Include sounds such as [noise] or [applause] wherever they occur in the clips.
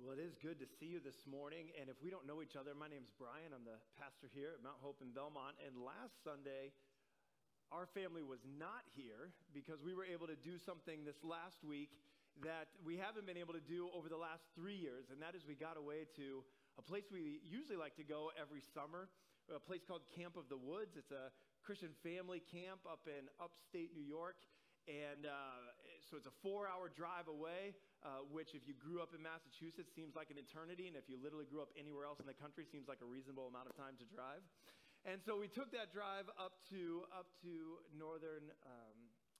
Well, it is good to see you this morning. And if we don't know each other, my name's Brian. I'm the pastor here at Mount Hope in Belmont. And last Sunday, our family was not here because we were able to do something this last week that we haven't been able to do over the last three years. And that is we got away to a place we usually like to go every summer, a place called Camp of the Woods. It's a Christian family camp up in upstate New York. And uh, so it's a four hour drive away, uh, which, if you grew up in Massachusetts, seems like an eternity. And if you literally grew up anywhere else in the country, seems like a reasonable amount of time to drive. And so we took that drive up to, up to northern um,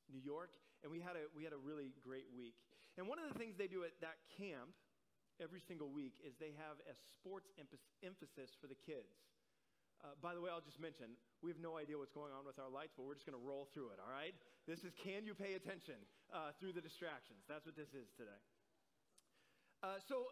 New York, and we had, a, we had a really great week. And one of the things they do at that camp every single week is they have a sports emphasis for the kids. Uh, by the way, I'll just mention, we have no idea what's going on with our lights, but we're just going to roll through it, all right? This is can you pay attention uh, through the distractions? That's what this is today. Uh, so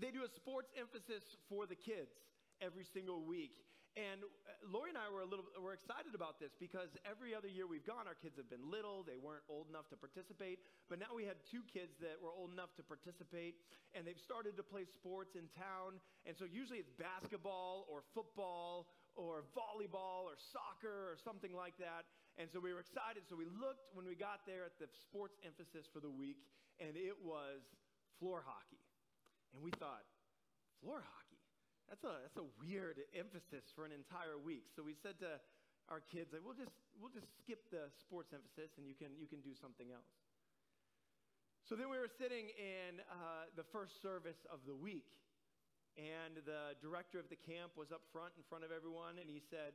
they do a sports emphasis for the kids every single week. And uh, Lori and I were a little were excited about this because every other year we've gone, our kids have been little, they weren't old enough to participate. But now we had two kids that were old enough to participate, and they've started to play sports in town. And so usually it's basketball or football or volleyball or soccer or something like that. And so we were excited. So we looked when we got there at the sports emphasis for the week, and it was floor hockey. And we thought, floor hockey? That's a, that's a weird emphasis for an entire week. So we said to our kids, like, we'll just, we'll just skip the sports emphasis and you can, you can do something else. So then we were sitting in uh, the first service of the week, and the director of the camp was up front in front of everyone, and he said,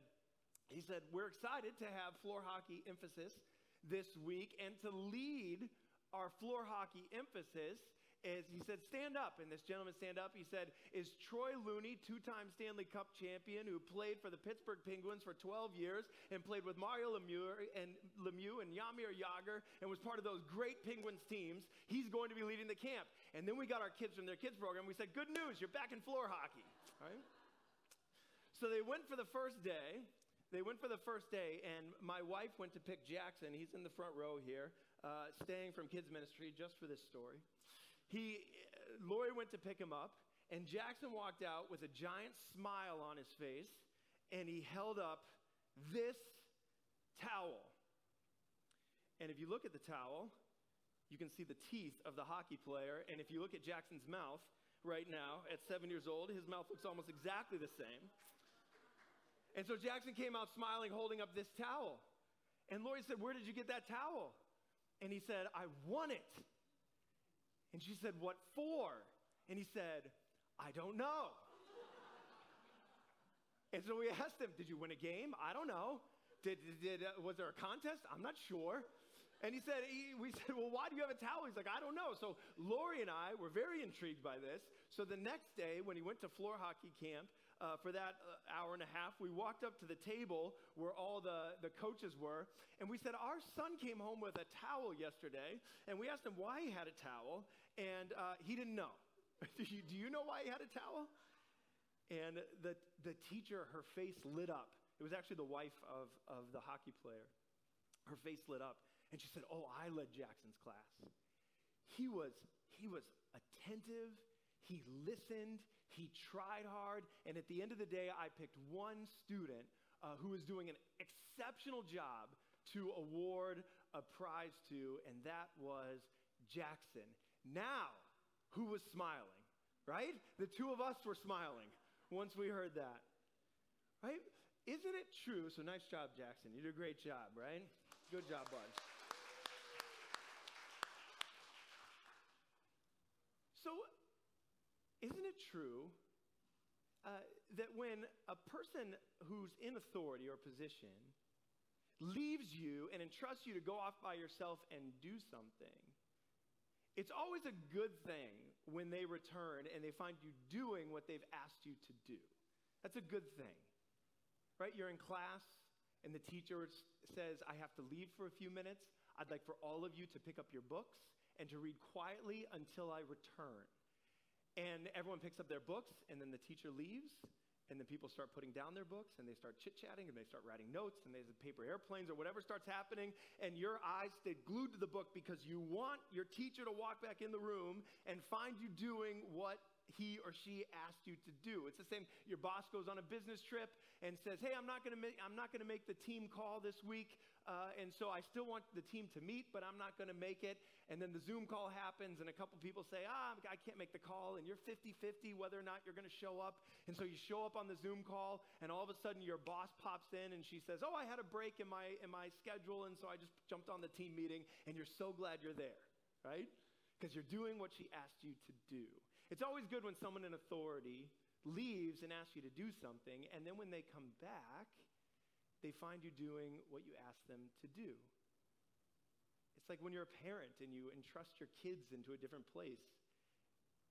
he said, We're excited to have floor hockey emphasis this week, and to lead our floor hockey emphasis is he said, Stand up. And this gentleman stand up. He said, Is Troy Loney, two time Stanley Cup champion, who played for the Pittsburgh Penguins for 12 years and played with Mario Lemieux and Lemieux and Jaromir Jagr and was part of those great Penguins teams, he's going to be leading the camp. And then we got our kids from their kids program. We said, Good news, you're back in floor hockey. Right? So they went for the first day. They went for the first day, and my wife went to pick Jackson. He's in the front row here, uh, staying from kids' ministry just for this story he, Lori went to pick him up, and Jackson walked out with a giant smile on his face, and he held up this towel. And if you look at the towel, you can see the teeth of the hockey player. And if you look at Jackson's mouth right now, at seven years old, his mouth looks almost exactly the same. And so Jackson came out smiling, holding up this towel. And Lori said, Where did you get that towel? And he said, I won it. And she said, What for? And he said, I don't know. and so we asked him, Did you win a game? I don't know. Did, did, uh, was there a contest? I'm not sure. And he said, he, we [laughs] said, well, why do you have a towel? He's like, I don't know. So Lori and I were very intrigued by this. So the next day, when he went to floor hockey camp uh, for that uh, hour and a half, we walked up to the table where all the, the coaches were. And we said, our son came home with a towel yesterday. And we asked him why he had a towel. And uh, he didn't know. [laughs] do, you, do you know why he had a towel? And the, the teacher, her face lit up. It was actually the wife of, of the hockey player. Her face lit up. And she said, Oh, I led Jackson's class. He was, he was attentive, he listened, he tried hard, and at the end of the day, I picked one student uh, who was doing an exceptional job to award a prize to, and that was Jackson. Now, who was smiling? Right? The two of us were smiling once we heard that. Right? Isn't it true? So nice job, Jackson. You did a great job, right? Good job, bud. So, isn't it true uh, that when a person who's in authority or position leaves you and entrusts you to go off by yourself and do something, it's always a good thing when they return and they find you doing what they've asked you to do. That's a good thing, right? You're in class and the teacher says, I have to leave for a few minutes. I'd like for all of you to pick up your books and to read quietly until I return. And everyone picks up their books, and then the teacher leaves, and then people start putting down their books and they start chit chatting and they start writing notes and there's paper airplanes or whatever starts happening and your eyes stay glued to the book because you want your teacher to walk back in the room and find you doing what he or she asked you to do. It's the same. Your boss goes on a business trip and says, "Hey, I'm not going to I'm not going to make the team call this week, uh, and so I still want the team to meet, but I'm not going to make it." And then the Zoom call happens, and a couple people say, "Ah, I can't make the call," and you're 50-50 whether or not you're going to show up. And so you show up on the Zoom call, and all of a sudden your boss pops in and she says, "Oh, I had a break in my in my schedule, and so I just jumped on the team meeting." And you're so glad you're there, right? Because you're doing what she asked you to do. It's always good when someone in authority leaves and asks you to do something, and then when they come back, they find you doing what you ask them to do. It's like when you're a parent and you entrust your kids into a different place,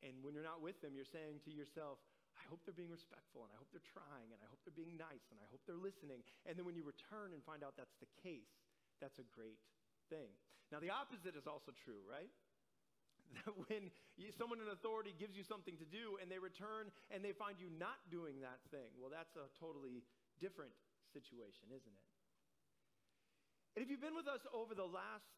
and when you're not with them, you're saying to yourself, I hope they're being respectful, and I hope they're trying, and I hope they're being nice, and I hope they're listening. And then when you return and find out that's the case, that's a great thing. Now, the opposite is also true, right? [laughs] that when you, someone in authority gives you something to do and they return and they find you not doing that thing, well, that's a totally different situation, isn't it? And if you've been with us over the last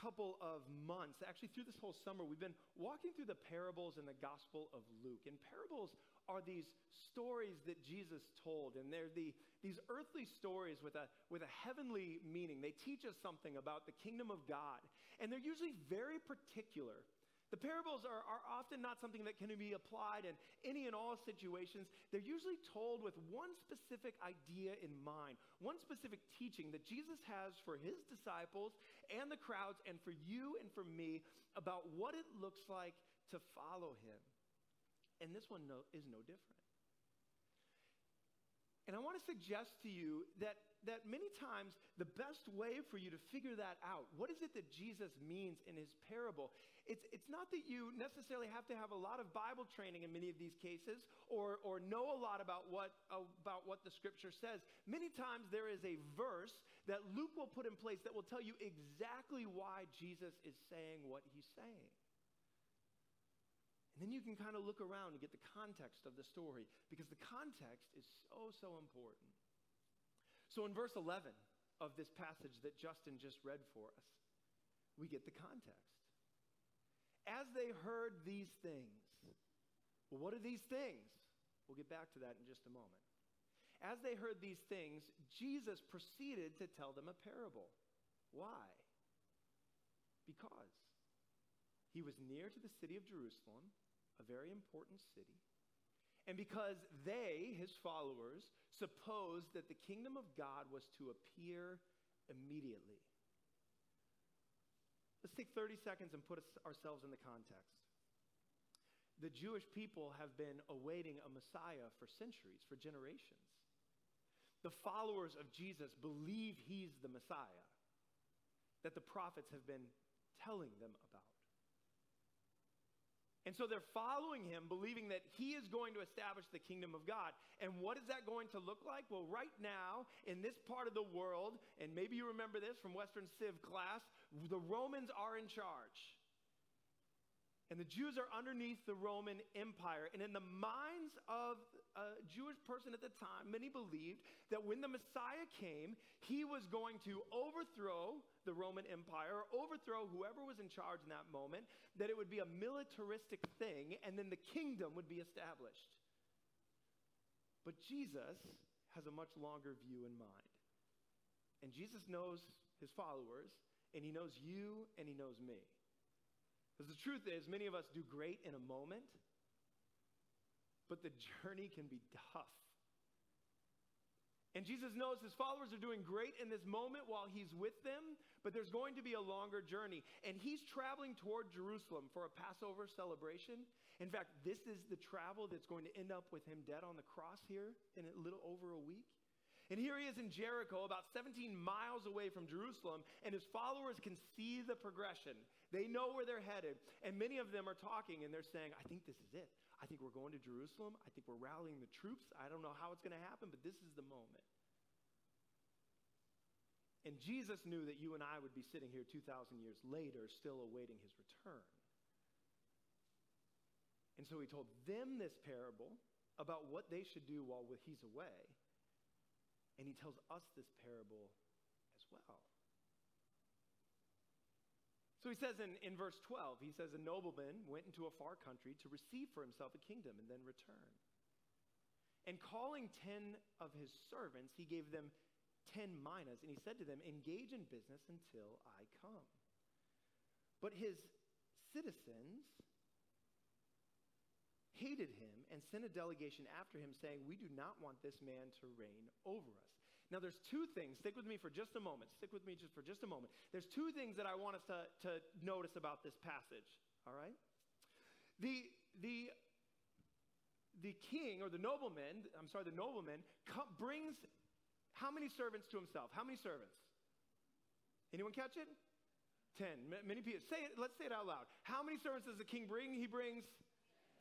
couple of months, actually through this whole summer, we've been walking through the parables in the Gospel of Luke. And parables are these stories that Jesus told, and they're the, these earthly stories with a, with a heavenly meaning. They teach us something about the kingdom of God, and they're usually very particular. The parables are, are often not something that can be applied in any and all situations. They're usually told with one specific idea in mind, one specific teaching that Jesus has for his disciples and the crowds, and for you and for me about what it looks like to follow him. And this one no, is no different. And I want to suggest to you that, that many times the best way for you to figure that out, what is it that Jesus means in his parable? It's, it's not that you necessarily have to have a lot of Bible training in many of these cases or, or know a lot about what, about what the scripture says. Many times there is a verse that Luke will put in place that will tell you exactly why Jesus is saying what he's saying. And then you can kind of look around and get the context of the story because the context is so, so important. So in verse 11 of this passage that Justin just read for us, we get the context. As they heard these things, well, what are these things? We'll get back to that in just a moment. As they heard these things, Jesus proceeded to tell them a parable. Why? Because he was near to the city of Jerusalem a very important city. And because they, his followers, supposed that the kingdom of God was to appear immediately. Let's take 30 seconds and put ourselves in the context. The Jewish people have been awaiting a Messiah for centuries, for generations. The followers of Jesus believe he's the Messiah that the prophets have been telling them about. And so they're following him, believing that he is going to establish the kingdom of God. And what is that going to look like? Well, right now, in this part of the world, and maybe you remember this from Western Civ class, the Romans are in charge. And the Jews are underneath the Roman Empire. And in the minds of a Jewish person at the time, many believed that when the Messiah came, he was going to overthrow the Roman Empire, or overthrow whoever was in charge in that moment, that it would be a militaristic thing, and then the kingdom would be established. But Jesus has a much longer view in mind. And Jesus knows his followers, and he knows you, and he knows me. Because the truth is, many of us do great in a moment, but the journey can be tough. And Jesus knows his followers are doing great in this moment while he's with them, but there's going to be a longer journey. And he's traveling toward Jerusalem for a Passover celebration. In fact, this is the travel that's going to end up with him dead on the cross here in a little over a week. And here he is in Jericho, about 17 miles away from Jerusalem, and his followers can see the progression. They know where they're headed. And many of them are talking and they're saying, I think this is it. I think we're going to Jerusalem. I think we're rallying the troops. I don't know how it's going to happen, but this is the moment. And Jesus knew that you and I would be sitting here 2,000 years later, still awaiting his return. And so he told them this parable about what they should do while he's away. And he tells us this parable as well. So he says in, in verse 12, he says, A nobleman went into a far country to receive for himself a kingdom and then return. And calling ten of his servants, he gave them ten minas, and he said to them, Engage in business until I come. But his citizens hated him and sent a delegation after him, saying, We do not want this man to reign over us. Now, there's two things. Stick with me for just a moment. Stick with me just for just a moment. There's two things that I want us to, to notice about this passage. All right? The, the, the king or the nobleman, I'm sorry, the nobleman brings how many servants to himself? How many servants? Anyone catch it? Ten. M- many people. Say it. Let's say it out loud. How many servants does the king bring? He brings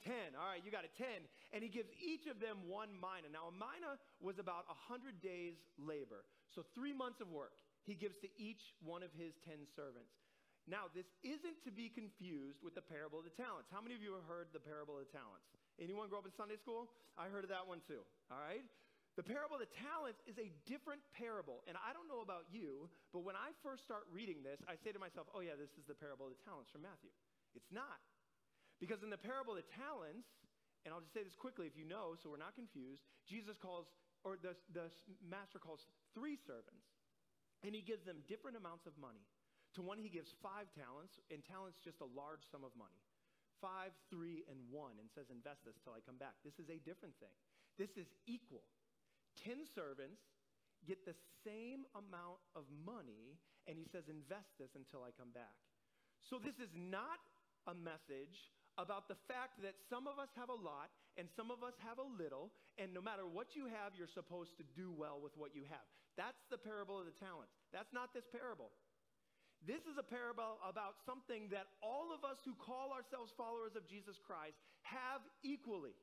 ten. All right, you got it. Ten. And he gives each of them one mina. Now, a mina was about a hundred days' labor. So three months of work he gives to each one of his ten servants. Now, this isn't to be confused with the parable of the talents. How many of you have heard the parable of the talents? Anyone grow up in Sunday school? I heard of that one too. All right? The parable of the talents is a different parable. And I don't know about you, but when I first start reading this, I say to myself, oh, yeah, this is the parable of the talents from Matthew. It's not. Because in the parable of the talents, and I'll just say this quickly if you know, so we're not confused, Jesus calls, or the, the master calls three servants, and he gives them different amounts of money. To one, he gives five talents, and talents just a large sum of money. Five, three, and one, and says, invest this till I come back. This is a different thing. This is equal. 10 servants get the same amount of money, and he says, invest this until I come back. So this is not a message about the fact that some of us have a lot and some of us have a little, and no matter what you have, you're supposed to do well with what you have. That's the parable of the talents. That's not this parable. This is a parable about something that all of us who call ourselves followers of Jesus Christ have equally.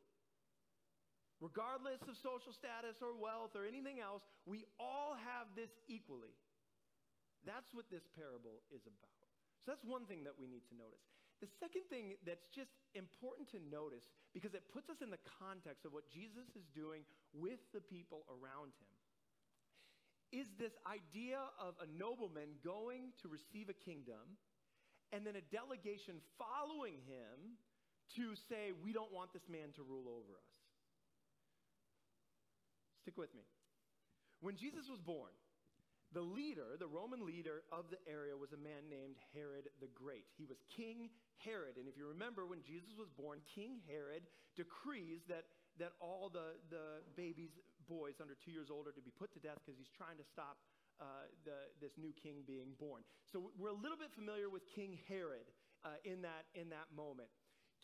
Regardless of social status or wealth or anything else, we all have this equally. That's what this parable is about. So that's one thing that we need to notice. The second thing that's just important to notice, because it puts us in the context of what Jesus is doing with the people around him, is this idea of a nobleman going to receive a kingdom and then a delegation following him to say, We don't want this man to rule over us. Stick with me. When Jesus was born, the leader, the Roman leader of the area, was a man named Herod the Great. He was King Herod. And if you remember, when Jesus was born, King Herod decrees that, that all the, the babies, boys under two years old, are to be put to death because he's trying to stop uh, the, this new king being born. So we're a little bit familiar with King Herod uh, in, that, in that moment.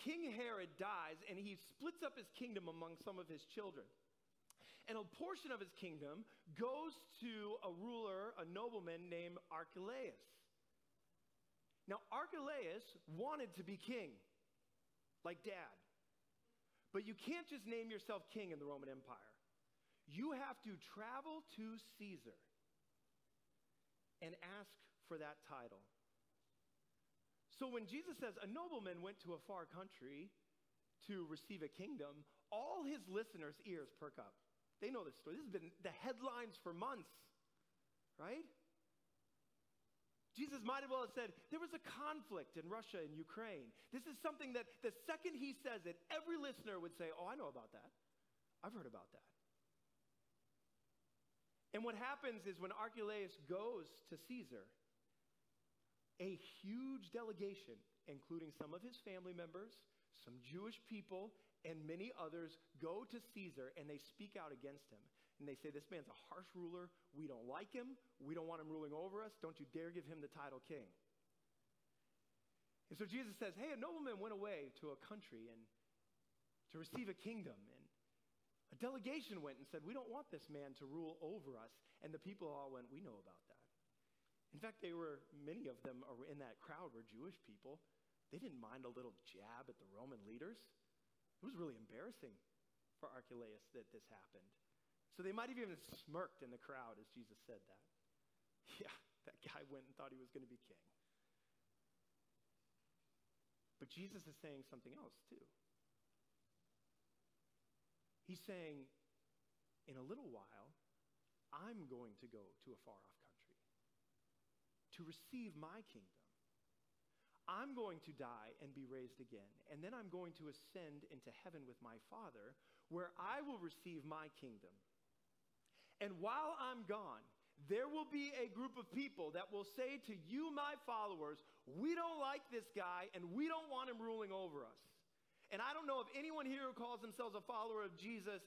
King Herod dies, and he splits up his kingdom among some of his children. And a portion of his kingdom goes to a ruler, a nobleman named Archelaus. Now, Archelaus wanted to be king, like dad. But you can't just name yourself king in the Roman Empire. You have to travel to Caesar and ask for that title. So when Jesus says a nobleman went to a far country to receive a kingdom, all his listeners' ears perk up. They know this story. This has been the headlines for months, right? Jesus might as well have said, There was a conflict in Russia and Ukraine. This is something that the second he says it, every listener would say, Oh, I know about that. I've heard about that. And what happens is when Archelaus goes to Caesar, a huge delegation, including some of his family members, some Jewish people, and many others go to Caesar and they speak out against him. And they say, This man's a harsh ruler. We don't like him. We don't want him ruling over us. Don't you dare give him the title king. And so Jesus says, Hey, a nobleman went away to a country and to receive a kingdom. And a delegation went and said, We don't want this man to rule over us. And the people all went, We know about that. In fact, they were, many of them in that crowd were Jewish people. They didn't mind a little jab at the Roman leaders. It was really embarrassing for Archelaus that this happened. So they might have even smirked in the crowd as Jesus said that. [laughs] Yeah, that guy went and thought he was going to be king. But Jesus is saying something else too. He's saying, in a little while, I'm going to go to a far off country to receive my kingdom. I'm going to die and be raised again, and then I'm going to ascend into heaven with my Father, where I will receive my kingdom. And while I'm gone, there will be a group of people that will say to you, my followers, we don't like this guy and we don't want him ruling over us. And I don't know if anyone here who calls themselves a follower of Jesus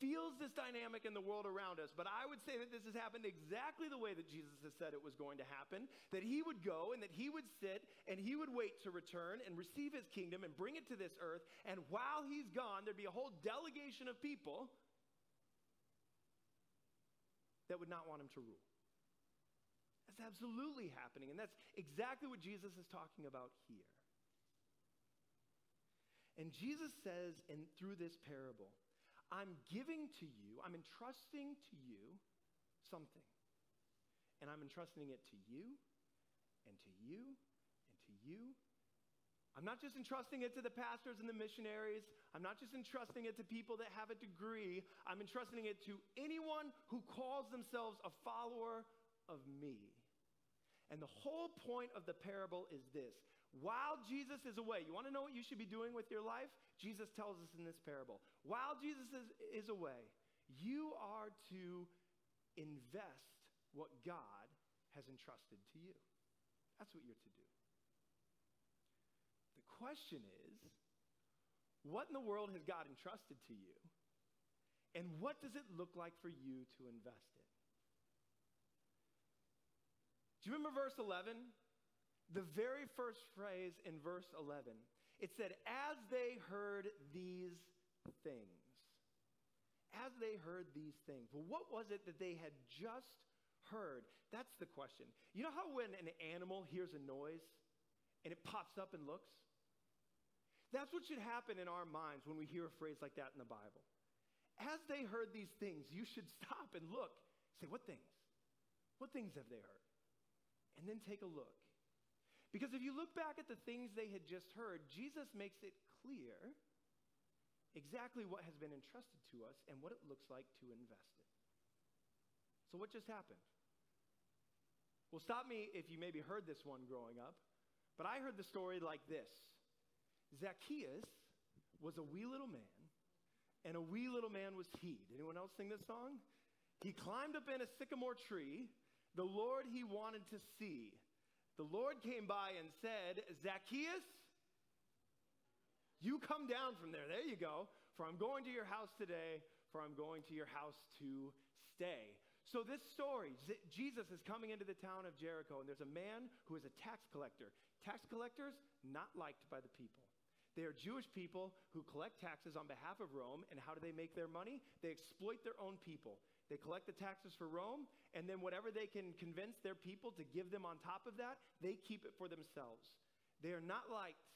feels this dynamic in the world around us, but I would say that this has happened exactly the way that Jesus has said it was going to happen that he would go and that he would sit and he would wait to return and receive his kingdom and bring it to this earth. And while he's gone, there'd be a whole delegation of people that would not want him to rule. That's absolutely happening, and that's exactly what Jesus is talking about here. And Jesus says in through this parable, I'm giving to you, I'm entrusting to you something. And I'm entrusting it to you, and to you, and to you. I'm not just entrusting it to the pastors and the missionaries. I'm not just entrusting it to people that have a degree. I'm entrusting it to anyone who calls themselves a follower of me. And the whole point of the parable is this while Jesus is away, you want to know what you should be doing with your life? Jesus tells us in this parable. While Jesus is, is away, you are to invest what God has entrusted to you. That's what you're to do. Question is what in the world has God entrusted to you? And what does it look like for you to invest in? Do you remember verse 11? the very first phrase in verse 11, it said, As they heard these things. As they heard these things. Well, what was it that they had just heard? That's the question. You know how when an animal hears a noise and it pops up and looks? That's what should happen in our minds when we hear a phrase like that in the Bible. As they heard these things, you should [laughs] stop and look. Say, what things? What things have they heard? And then take a look. Because if you look back at the things they had just heard, Jesus makes it clear exactly what has been entrusted to us and what it looks like to invest it. So, what just happened? Well, stop me if you maybe heard this one growing up, but I heard the story like this Zacchaeus was a wee little man, and a wee little man was he. Did anyone else sing this song? He climbed up in a sycamore tree, the Lord he wanted to see the Lord came by and said, Zacchaeus, you come down from there. There you go. For I'm going to your house today, for I'm going to your house to stay. So, this story, Jesus is coming into the town of Jericho, and there's a man who is a tax collector. Tax collectors, not liked by the people. They are Jewish people who collect taxes on behalf of Rome, and how do they make their money? They exploit their own people. They collect the taxes for Rome, and then whatever they can convince their people to give them on top of that, they keep it for themselves. They are not liked,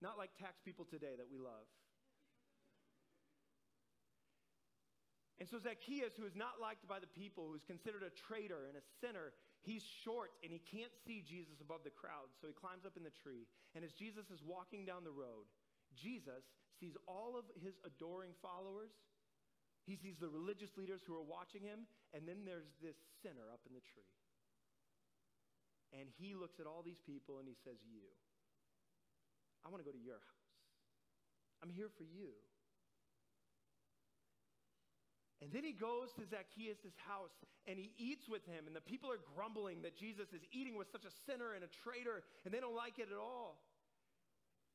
not like tax people today that we love. And so Zacchaeus, who is not liked by the people, who's considered a traitor and a sinner, he's short and he can't see Jesus above the crowd. So he climbs up in the tree. And as Jesus is walking down the road, Jesus sees all of his adoring followers he sees the religious leaders who are watching him, and then there's this sinner up in the tree. And he looks at all these people and he says, You. I want to go to your house. I'm here for you. And then he goes to Zacchaeus' house and he eats with him, and the people are grumbling that Jesus is eating with such a sinner and a traitor, and they don't like it at all.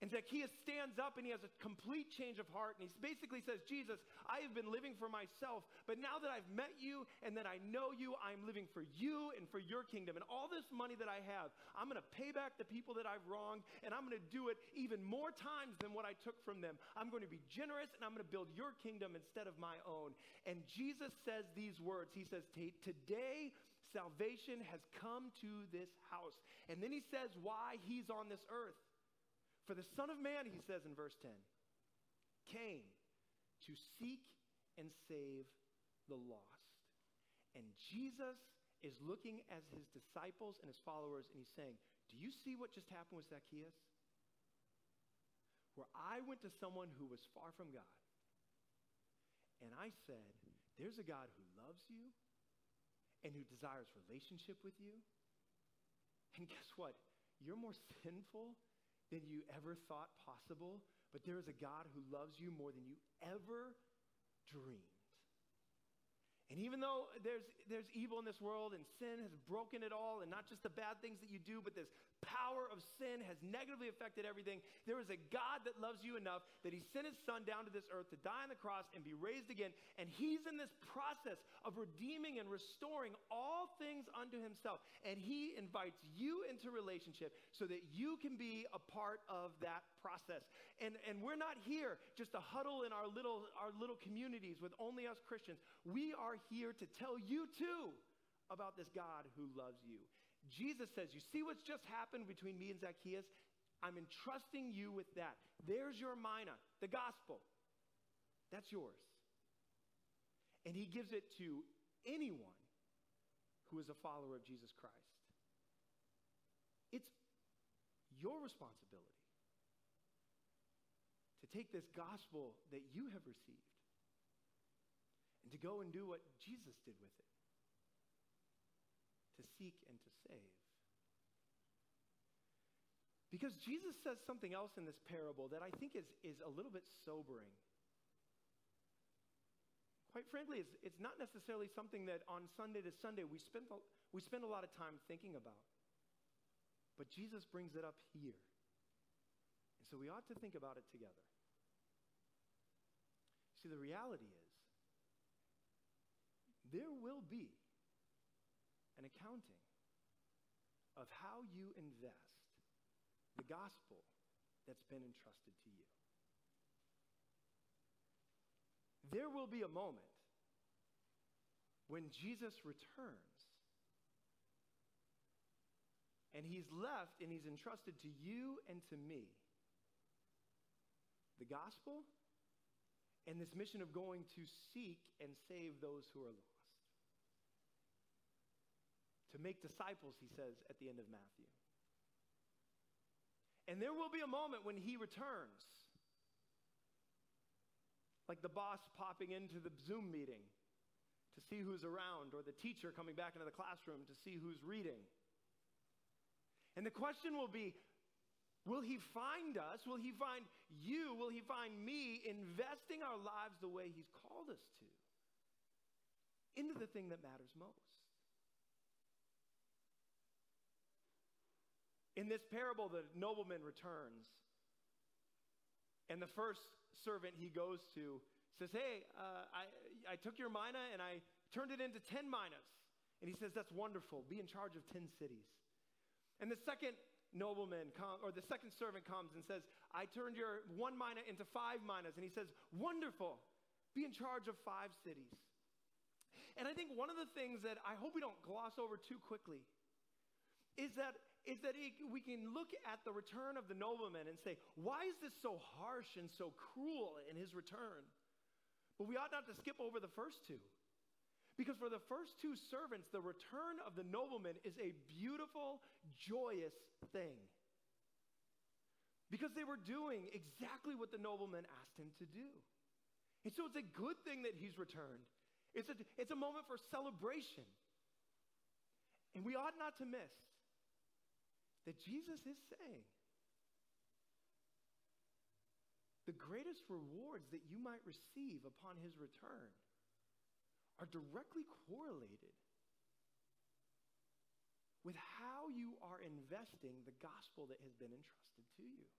And Zacchaeus stands up and he has a complete change of heart. And he basically says, Jesus, I have been living for myself, but now that I've met you and that I know you, I'm living for you and for your kingdom. And all this money that I have, I'm going to pay back the people that I've wronged, and I'm going to do it even more times than what I took from them. I'm going to be generous and I'm going to build your kingdom instead of my own. And Jesus says these words He says, Today, salvation has come to this house. And then he says why he's on this earth. For the Son of Man, he says in verse 10, came to seek and save the lost. And Jesus is looking at his disciples and his followers, and he's saying, Do you see what just happened with Zacchaeus? Where I went to someone who was far from God, And I said, There's a God who loves you and who desires relationship with you. And guess what? You're more [laughs] sinful than you ever thought possible, but there is a God who loves you more than you ever. And even though there's, there's evil in this world and sin has broken it all, and not just the bad things that you do, but this power of sin has negatively affected everything, there is a God that loves you enough that he sent his son down to this earth to die on the cross and be raised again. And he's in this process of redeeming and restoring all things unto himself. And he invites you into relationship so that you can be a part of that process. And, and we're not here just to huddle in our little, our little communities with only us Christians. We are here to tell you too about this God who loves you. Jesus says, You see what's just happened between me and Zacchaeus? I'm entrusting you with that. There's your mina, the gospel. That's yours. And he gives it to anyone who is a follower of Jesus Christ. It's your responsibility take this gospel that you have received and to go and do what Jesus did with it to seek and to save. Because Jesus says something else in this parable that I think is, is a little bit sobering. Quite frankly, it's, it's not necessarily something that on Sunday to Sunday we spend, we spend a lot of time thinking about. But Jesus brings it up here. And so we ought to think about it together. See, the reality is, there will be an accounting of how you invest the gospel that's been entrusted to you. There will be a moment when Jesus returns and he's left and he's entrusted to you and to me the gospel and this mission of going to seek and save those who are lost to make disciples, he says at the end of Matthew. And there will be a moment when he returns, like the boss popping into the Zoom meeting to see who's around, or the teacher coming back into the classroom to see who's reading. And the question will be Will he find us? Will he find you? Will he find me investing our lives the way he's called us to? Into the thing that matters most. In this parable, the nobleman returns. And the first servant he goes to says, Hey, uh, I, I took your mina and I turned it into 10 minas. And he says, That's wonderful. Be in charge of 10 cities. And the second nobleman, com- or the second servant comes and says, I turned your one mina into five minas. And he says, Wonderful. Be in charge of five cities. And I think one of the things that I hope we don't gloss over too quickly is that is that we can look at the return of the nobleman and say, why is this so harsh and so cruel in his return? But we ought not to skip over the first two. Because for the first two servants, the return of the nobleman is a beautiful, joyous thing. Because they were doing exactly what the nobleman asked him to do. And so it's a good thing that he's returned. It's a, it's a moment for celebration. And we ought not to miss that Jesus is saying the greatest rewards that you might receive upon his return are directly correlated with how you are investing the gospel that has been entrusted to you.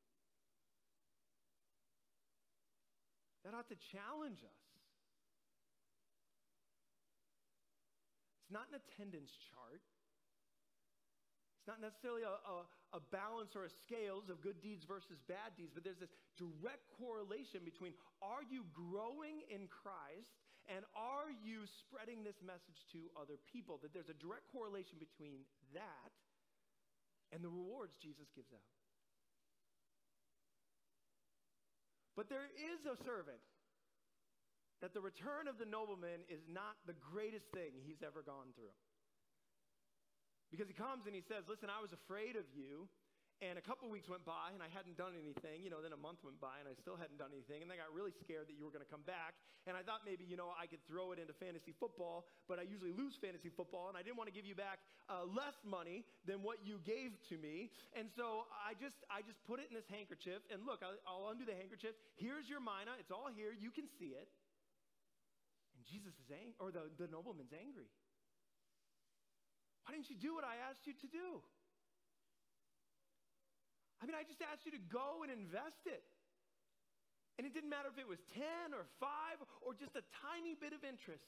That ought to challenge us. It's not an attendance chart. It's not necessarily a, a, a, balance or a scales of good deeds versus bad deeds, but there's this direct correlation between are you growing in Christ and are you spreading this message to other people? That there's a direct correlation between that and the rewards Jesus gives out. But there is a servant that the return of the nobleman is not the greatest thing he's ever gone through. Because he comes and he says, Listen, I was afraid of you, And a couple weeks went by, and I hadn't done anything. You know, then a month went by, and I still hadn't done anything. And I got really scared that you were going to come back. And I thought maybe, you know, I could throw it into fantasy football, but I usually lose fantasy football, and I didn't want to give you back uh, less money than what you gave to me. And so I just, I just put it in this handkerchief. And look, I'll, I'll undo the handkerchief. Here's your mina. It's all here. You can see it. And Jesus is angry, or the, the nobleman's angry. Why didn't you do what I asked you to do? I mean, I just asked you to go and invest it. And it didn't matter if it was 10 or 5 or just a tiny bit of interest.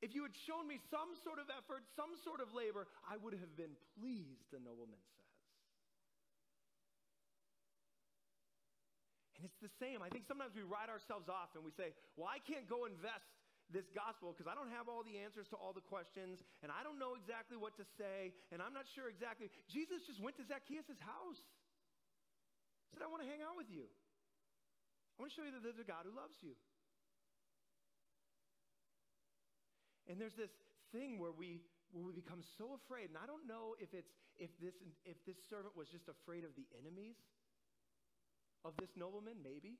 If you had shown me some sort of effort, some sort of labor, I would have been pleased, the nobleman says. And it's the same. I think sometimes we write ourselves off and we say, well, I can't go invest this gospel because I don't have all the answers to all the questions and I don't know exactly what to say and I'm not sure exactly. Jesus just went to Zacchaeus' house. Said, I want to hang out with you. I want to show you that there's a God who loves you. And there's this thing where we where we become so afraid, and I don't know if it's if this if this servant was just afraid of the enemies of this nobleman, maybe.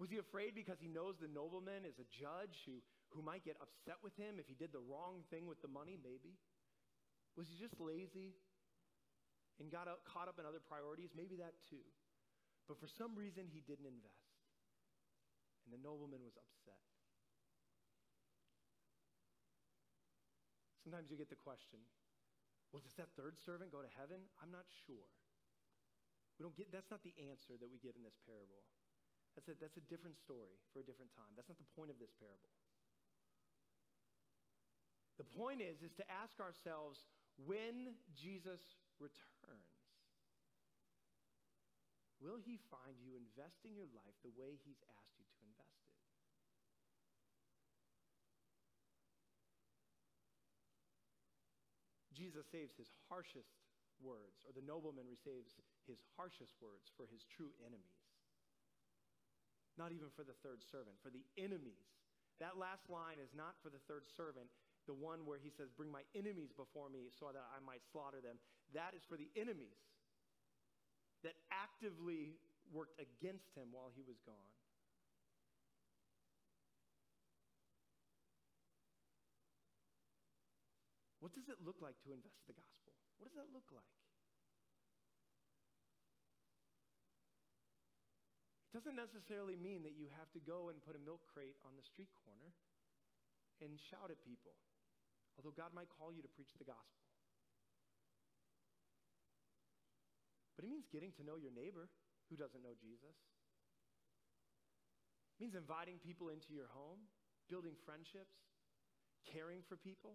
Was he afraid because he knows the nobleman is a judge who, who might get upset with him if he did the wrong thing with the money? Maybe. Was he just lazy and got out, caught up in other priorities? Maybe that too. But for some reason, he didn't invest. And the nobleman was upset. Sometimes you get the question well, does that third servant go to heaven? I'm not sure. We don't get, that's not the answer that we get in this parable. That's a, that's a different story for a different time. That's not the point of this parable. The point is, is to ask ourselves when Jesus returns, will he find you investing your life the way he's asked you to invest it? Jesus saves his harshest words, or the nobleman receives his harshest words for his true enemies. Not even for the third servant, for the enemies. That last line is not for the third servant, the one where he says, Bring my enemies before me so that I might slaughter them. That is for the enemies that actively worked against him while he was gone. What does it look like to invest the gospel? What does that look like? It doesn't necessarily mean that you have to go and put a milk crate on the street corner and shout at people, although God might call you to preach the gospel. But it means getting to know your neighbor who doesn't know Jesus. It means inviting people into your home, building friendships, caring for people,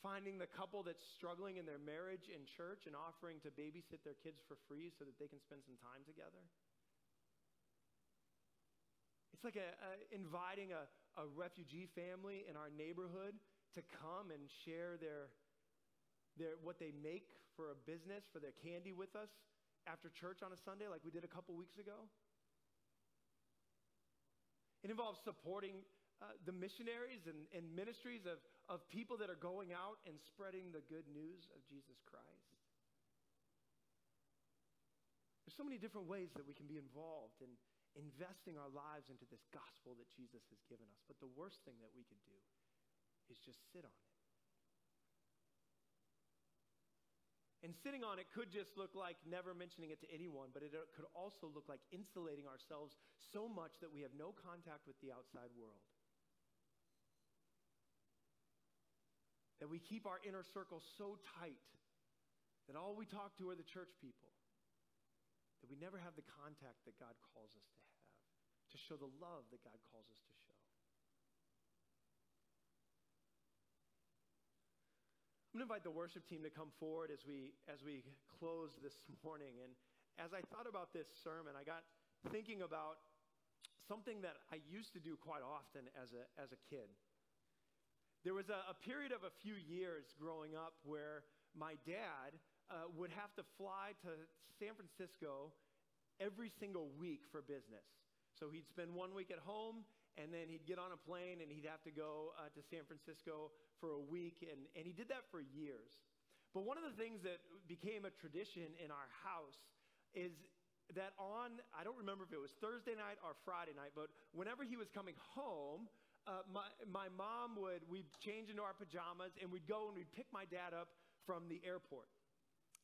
finding the couple that's struggling in their marriage in church and offering to babysit their kids for free so that they can spend some time together. It's like a, a inviting a, a refugee family in our neighborhood to come and share their, their, what they make for a business, for their candy with us after church on a Sunday, like we did a couple weeks ago. It involves supporting uh, the missionaries and, and ministries of, of people that are going out and spreading the good news of Jesus Christ. There's so many different ways that we can be involved in, investing our lives into this gospel that Jesus has given us. But the worst thing that we could do is just sit on it. And sitting on it could just look like never mentioning it to anyone, but it could also look like insulating ourselves so much that we have no contact with the outside world. That we keep our inner circle so tight that all we talk to are the church people that we never have the contact that God calls us to have, to show the love that God calls us to show. I'm going to invite the worship team to come forward as we as we close this morning. And as I thought about this sermon, I got thinking about something that I used to do quite often as a as a kid. There was a, a period of a few years growing up where my dad uh, would have to fly to San Francisco every single week for business. So he'd spend one week at home, and then he'd get on a plane and he'd have to go uh, to San Francisco for a week. And, and he did that for years. But one of the things that became a tradition in our house is that on, I don't remember if it was Thursday night or Friday night, but whenever he was coming home, uh, my, my mom would, we'd change into our pajamas and we'd go and we'd pick my dad up from the airport.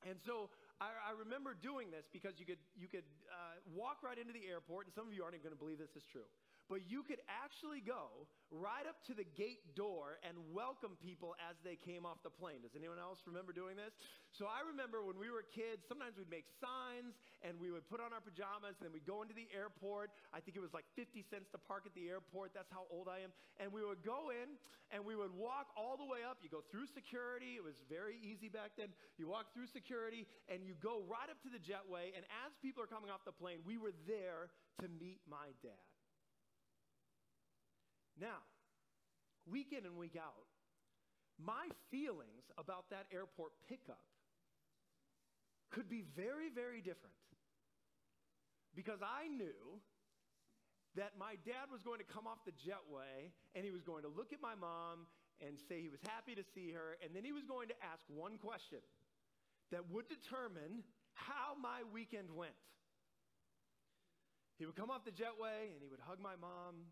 And so I, I remember doing this because you could, you could uh, walk right into the airport, and some of you aren't even going to believe this is true but you could actually go right up to the gate door and welcome people as they came off the plane. Does anyone else remember doing this? So I remember when we were kids, sometimes we'd make signs and we would put on our pajamas and then we'd go into the airport. I think it was like 50 cents to park at the airport. That's how old I am. And we would go in and we would walk all the way up. You go through security. It was very easy back then. You walk through security and you go right up to the jetway. And as people are coming off the plane, we were there to meet my dad. Now, week in and week out, my feelings about that airport pickup could be very, very different. Because I knew that my dad was going to come off the jetway and he was going to look at my mom and say he was happy to see her, and then he was going to ask one question that would determine how my weekend went. He would come off the jetway and he would hug my mom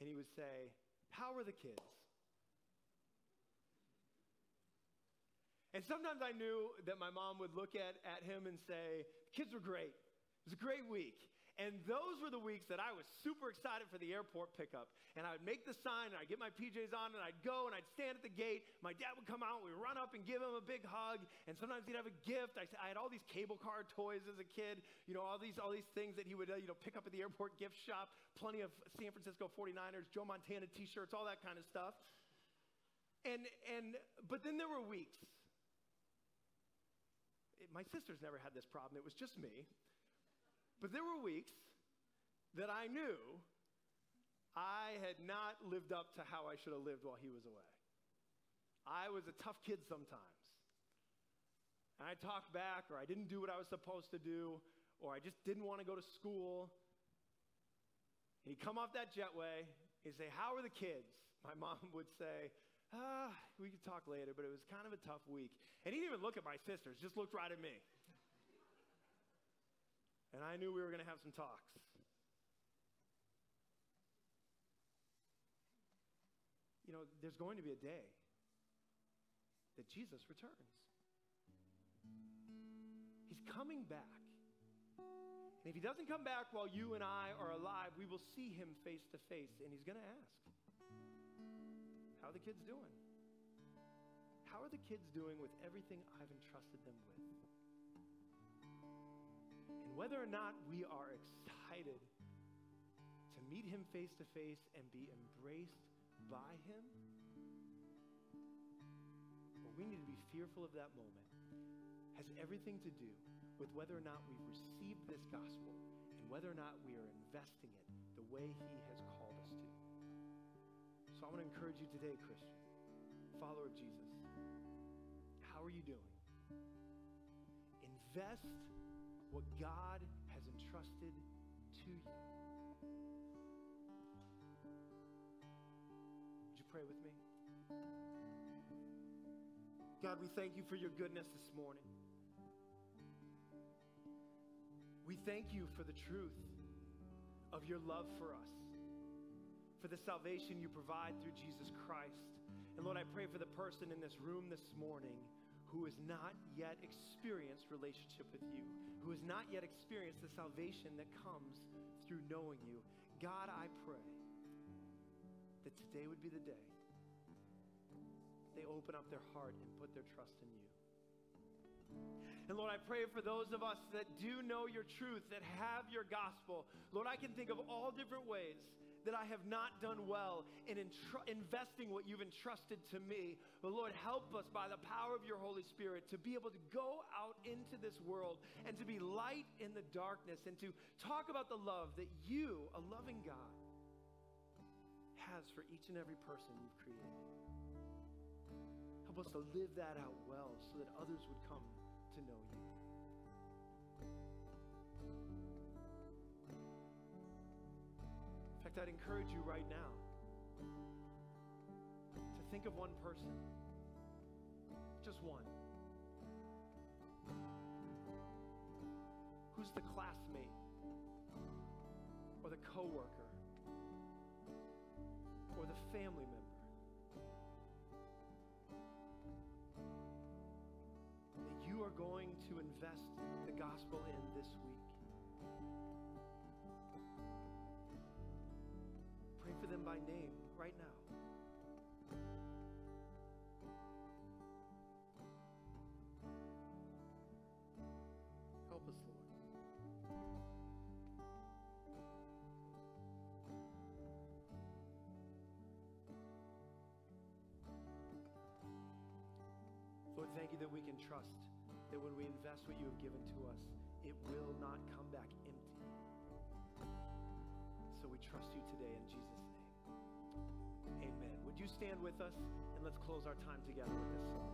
and he would say, How are the kids? And sometimes I knew that my mom would look at, at him and say, Kids were great. It was a great week. And those were the weeks that I was super excited for the airport pickup. And I would make the sign, and I'd get my PJs on, and I'd go, and I'd stand at the gate. My dad would come out, we'd run up and give him a big hug. And sometimes he'd have a gift. I, I had all these cable car toys as a kid, you know, all these, all these things that he would, uh, you know, pick up at the airport gift shop. Plenty of San Francisco 49ers, Joe Montana t shirts, all that kind of stuff. And, and, but then there were weeks. It, my sisters never had this problem, it was just me. But there were weeks that I knew I had not lived up to how I should have lived while he was away. I was a tough kid sometimes. And I talked back, or I didn't do what I was supposed to do, or I just didn't want to go to school. And he'd come off that jetway, he'd say, How are the kids? My [laughs] mom would say, Ah, we could talk later, but it was kind of a tough week. And he didn't even look at my sisters, just looked right at me. And I knew we were going to have some talks. You know, there's going to be a day that Jesus returns. He's coming back. And if he doesn't come back while you and I are alive, we will see him face to face, and he's going to ask, How are the kids doing? How are the kids doing with everything I've entrusted them with? And whether or not we are excited to meet him face to face and be embraced by him, or we need to be fearful of that moment, has everything to do with whether or not we've received this gospel and whether or not we are investing it the way he has called us to. So I want to encourage you today, Christian, follower of Jesus. How are you doing? Invest what God has entrusted to you. Would you pray with me? God, we thank you for your goodness this morning. We thank you for the truth of your love for us, for the salvation you provide through Jesus Christ. And Lord, I pray for the person in this room this morning who has not yet experienced relationship with you, who has not yet experienced the salvation that comes through knowing you. God, I pray that today would be the day they open up their heart and put their trust in you. And Lord, I pray for those of us that do know your truth, that have your gospel. Lord, I can think of all different ways that I have not done well in entr- investing what you've entrusted to me. But Lord, help us by the power of your Holy Spirit to be able to go out into this world and to be light in the darkness and to talk about the love that you, a loving God, has for each and every person you've created. Help us to live that out well so that others would come to know you. Fact, I'd encourage you right now to think of one person, just one. Who's the classmate or the coworker or the family member that you are going to invest the gospel in this week? By name right now. Help us, Lord. Lord, thank you that we can trust that when we invest what you have given to us, it will not come back empty. So we trust you today in Jesus'. Would you stand with us and let's close our time together with this song?